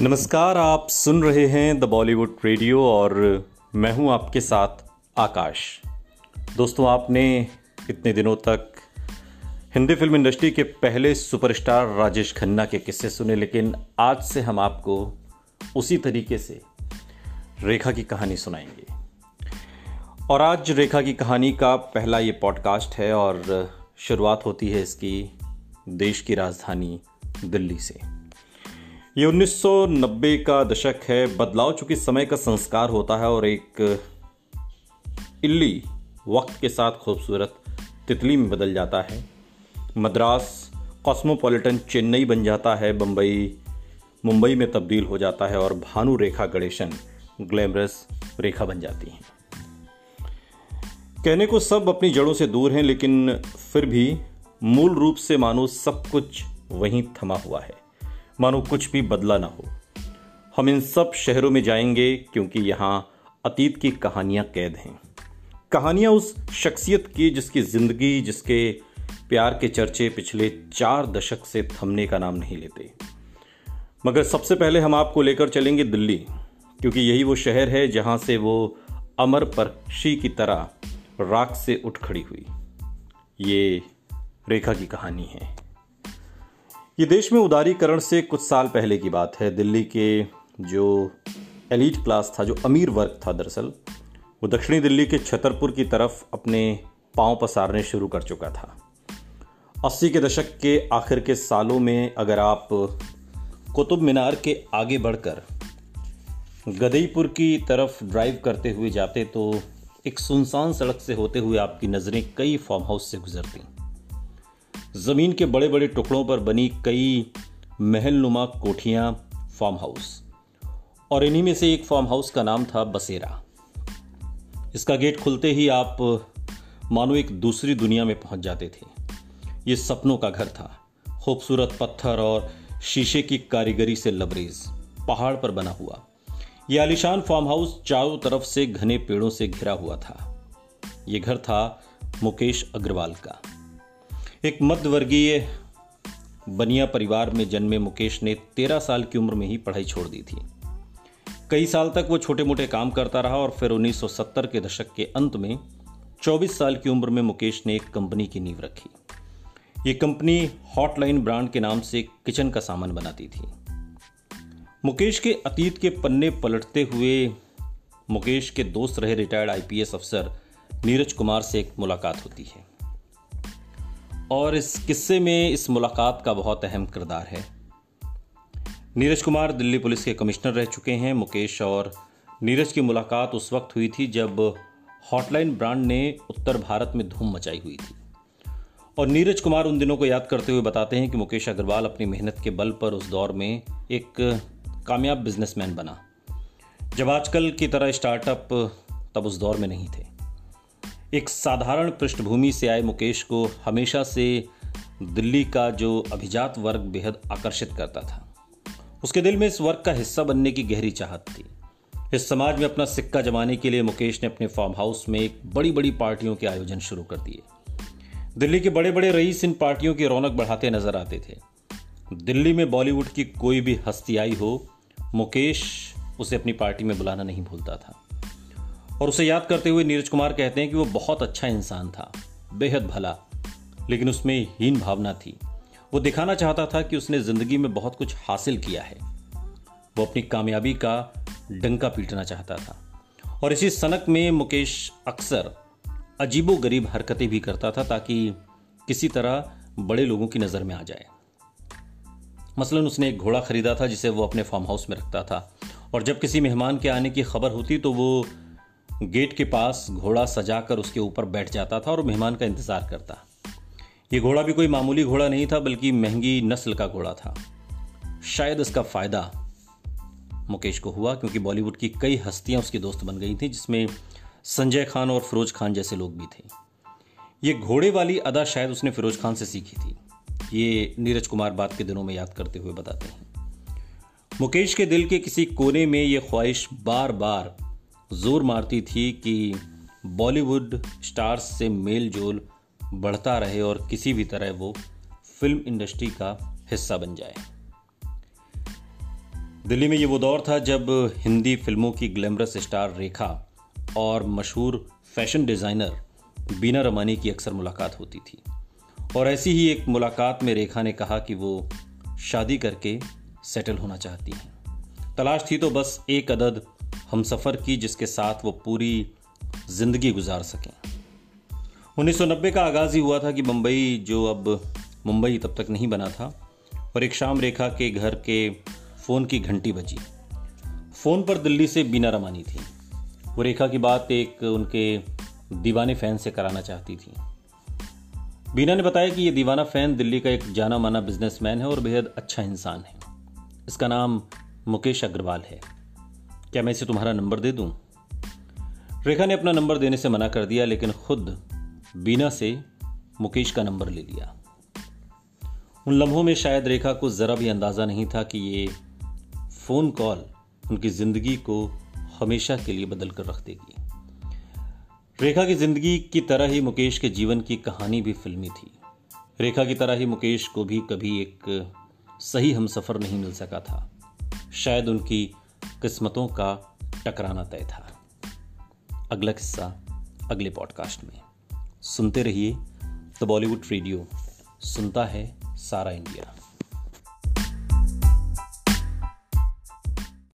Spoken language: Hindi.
नमस्कार, आप सुन रहे हैं द बॉलीवुड रेडियो और मैं हूँ आपके साथ आकाश। दोस्तों, आपने इतने दिनों तक हिंदी फ़िल्म इंडस्ट्री के पहले सुपरस्टार राजेश खन्ना के किस्से सुने, लेकिन आज से हम आपको उसी तरीके से रेखा की कहानी सुनाएँगे। और आज रेखा की कहानी का पहला ये पॉडकास्ट है और शुरुआत होती है इसकी देश की राजधानी दिल्ली से। ये 1990 का दशक है। बदलाव चूँकि समय का संस्कार होता है और एक इल्ली वक्त के साथ खूबसूरत तितली में बदल जाता है। मद्रास कॉस्मोपॉलिटन चेन्नई बन जाता है। बम्बई मुंबई में तब्दील हो जाता है और भानु रेखा गणेशन ग्लैमरस रेखा बन जाती हैं। कहने को सब अपनी जड़ों से दूर हैं, लेकिन फिर भी मूल रूप से मानो सब कुछ वहीं थमा हुआ है। मानो कुछ भी बदला ना हो। हम इन सब शहरों में जाएँगे क्योंकि यहाँ अतीत की कहानियाँ कैद हैं। कहानियाँ उस शख्सियत की जिसकी ज़िंदगी, जिसके प्यार के चर्चे पिछले चार दशक से थमने का नाम नहीं लेते। मगर सबसे पहले हम आपको लेकर चलेंगे दिल्ली, क्योंकि यही वो शहर है जहाँ से वो अमर परशी की तरह राख से उठ खड़ी हुई। ये रेखा की कहानी है। ये देश में उदारीकरण से कुछ साल पहले की बात है। दिल्ली के जो एलिट क्लास था, जो अमीर वर्ग था दरअसल, वो दक्षिणी दिल्ली के छतरपुर की तरफ़ अपने पाँव पसारने शुरू कर चुका था। अस्सी के दशक के आखिर के सालों में अगर आप कुतुब मीनार के आगे बढ़कर गदईपुर की तरफ़ ड्राइव करते हुए जाते तो एक सुनसान सड़क से होते हुए आपकी नज़रें कई फार्म हाउस से गुजरती। ज़मीन के बड़े बड़े टुकड़ों पर बनी कई महल नुमा कोठियाँ फार्म हाउस और इन्हीं में से एक फार्म हाउस का नाम था बसेरा। इसका गेट खुलते ही आप मानो एक दूसरी दुनिया में पहुँच जाते थे। ये सपनों का घर था। खूबसूरत पत्थर और शीशे की कारीगरी से लबरेज, पहाड़ पर बना हुआ। यह आलिशान फार्म हाउस चारों तरफ़ से घने पेड़ों से घिरा हुआ था। यह घर था मुकेश अग्रवाल का। एक मध्यवर्गीय बनिया परिवार में जन्मे मुकेश ने तेरह साल की उम्र में ही पढ़ाई छोड़ दी थी। कई साल तक वो छोटे मोटे काम करता रहा और फिर 1970 के दशक के अंत में 24 साल की उम्र में मुकेश ने एक कंपनी की नींव रखी। ये कंपनी हॉटलाइन ब्रांड के नाम से किचन का सामान बनाती थी। मुकेश के अतीत के पन्ने पलटते हुए मुकेश के दोस्त रहे रिटायर्ड आईपीएस अफसर नीरज कुमार से एक मुलाकात होती है। और इस किस्से में इस मुलाकात का बहुत अहम किरदार है। नीरज कुमार दिल्ली पुलिस के कमिश्नर रह चुके हैं। मुकेश और नीरज की मुलाकात उस वक्त हुई थी जब हॉटलाइन ब्रांड ने उत्तर भारत में धूम मचाई हुई थी। और नीरज कुमार उन दिनों को याद करते हुए बताते हैं कि मुकेश अग्रवाल अपनी मेहनत के बल पर उस दौर में एक कामयाब बिजनेसमैन बना। जब आजकल की तरह स्टार्टअप तब उस दौर में नहीं थे। एक साधारण पृष्ठभूमि से आए मुकेश को हमेशा से दिल्ली का जो अभिजात वर्ग बेहद आकर्षित करता था। उसके दिल में इस वर्ग का हिस्सा बनने की गहरी चाहत थी। इस समाज में अपना सिक्का जमाने के लिए मुकेश ने अपने फार्म हाउस में एक बड़ी बड़ी पार्टियों के आयोजन शुरू कर दिए। दिल्ली के बड़े बड़े रईस इन पार्टियों की रौनक बढ़ाते नज़र आते थे। दिल्ली में बॉलीवुड की कोई भी हस्ती आई हो, मुकेश उसे अपनी पार्टी में बुलाना नहीं भूलता था। और उसे याद करते हुए नीरज कुमार कहते हैं कि वो बहुत अच्छा इंसान था, बेहद भला, लेकिन उसमें हीन भावना थी। वो दिखाना चाहता था कि उसने ज़िंदगी में बहुत कुछ हासिल किया है। वो अपनी कामयाबी का डंका पीटना चाहता था। और इसी सनक में मुकेश अक्सर अजीबो गरीब हरकतें भी करता था ताकि किसी तरह बड़े लोगों की नज़र में आ जाए। मसलन उसने एक घोड़ा खरीदा था जिसे वो अपने फार्म हाउस में रखता था। और जब किसी मेहमान के आने की खबर होती तो वो गेट के पास घोड़ा सजाकर उसके ऊपर बैठ जाता था और मेहमान का इंतज़ार करता। ये घोड़ा भी कोई मामूली घोड़ा नहीं था, बल्कि महँगी नस्ल का घोड़ा था। शायद इसका फ़ायदा मुकेश को हुआ, क्योंकि बॉलीवुड की कई हस्तियाँ उसकी दोस्त बन गई थी, जिसमें संजय खान और फिरोज खान जैसे लोग भी थे। ये घोड़े वाली अदा शायद उसने फिरोज खान से सीखी थी। ये नीरज कुमार बात के दिनों में याद करते हुए बताते हैं। मुकेश के दिल के किसी कोने में ये ख्वाहिश बार बार ज़ोर मारती थी कि बॉलीवुड स्टार्स से मेल जोल बढ़ता रहे और किसी भी तरह वो फ़िल्म इंडस्ट्री का हिस्सा बन जाए। दिल्ली में ये वो दौर था जब हिंदी फ़िल्मों की ग्लैमरस स्टार रेखा और मशहूर फ़ैशन डिज़ाइनर बीना रमानी की अक्सर मुलाकात होती थी। और ऐसी ही एक मुलाकात में रेखा ने कहा कि वो शादी करके सेटल होना चाहती हैं। तलाश थी तो बस एक अदद हम सफ़र की जिसके साथ वो पूरी ज़िंदगी गुजार सकें। 1990 का आगाज़ ही हुआ था कि मुंबई जो अब मुंबई तब तक नहीं बना था और एक शाम रेखा के घर के फ़ोन की घंटी बजी। फ़ोन पर दिल्ली से बीना रमानी थी। वो रेखा की बात एक उनके दीवाने फ़ैन से कराना चाहती थी। बीना ने बताया कि ये दीवाना फ़ैन दिल्ली का एक जाना माना बिजनेसमैन है और बेहद अच्छा इंसान है। इसका नाम मुकेश अग्रवाल है। क्या मैं इसे तुम्हारा नंबर दे दूँ? रेखा ने अपना नंबर देने से मना कर दिया, लेकिन खुद बीना से मुकेश का नंबर ले लिया। उन लम्हों में शायद रेखा को ज़रा भी अंदाज़ा नहीं था कि ये फ़ोन कॉल उनकी ज़िंदगी को हमेशा के लिए बदल कर रख देगी। रेखा की ज़िंदगी की तरह ही मुकेश के जीवन की कहानी भी फिल्मी थी। रेखा की तरह ही मुकेश को भी कभी एक सही हम सफ़र नहीं मिल सका था। शायद उनकी किस्मतों का टकराना तय था। अगला किस्सा अगले पॉडकास्ट में। सुनते रहिए द बॉलीवुड रेडियो। सुनता है सारा इंडिया।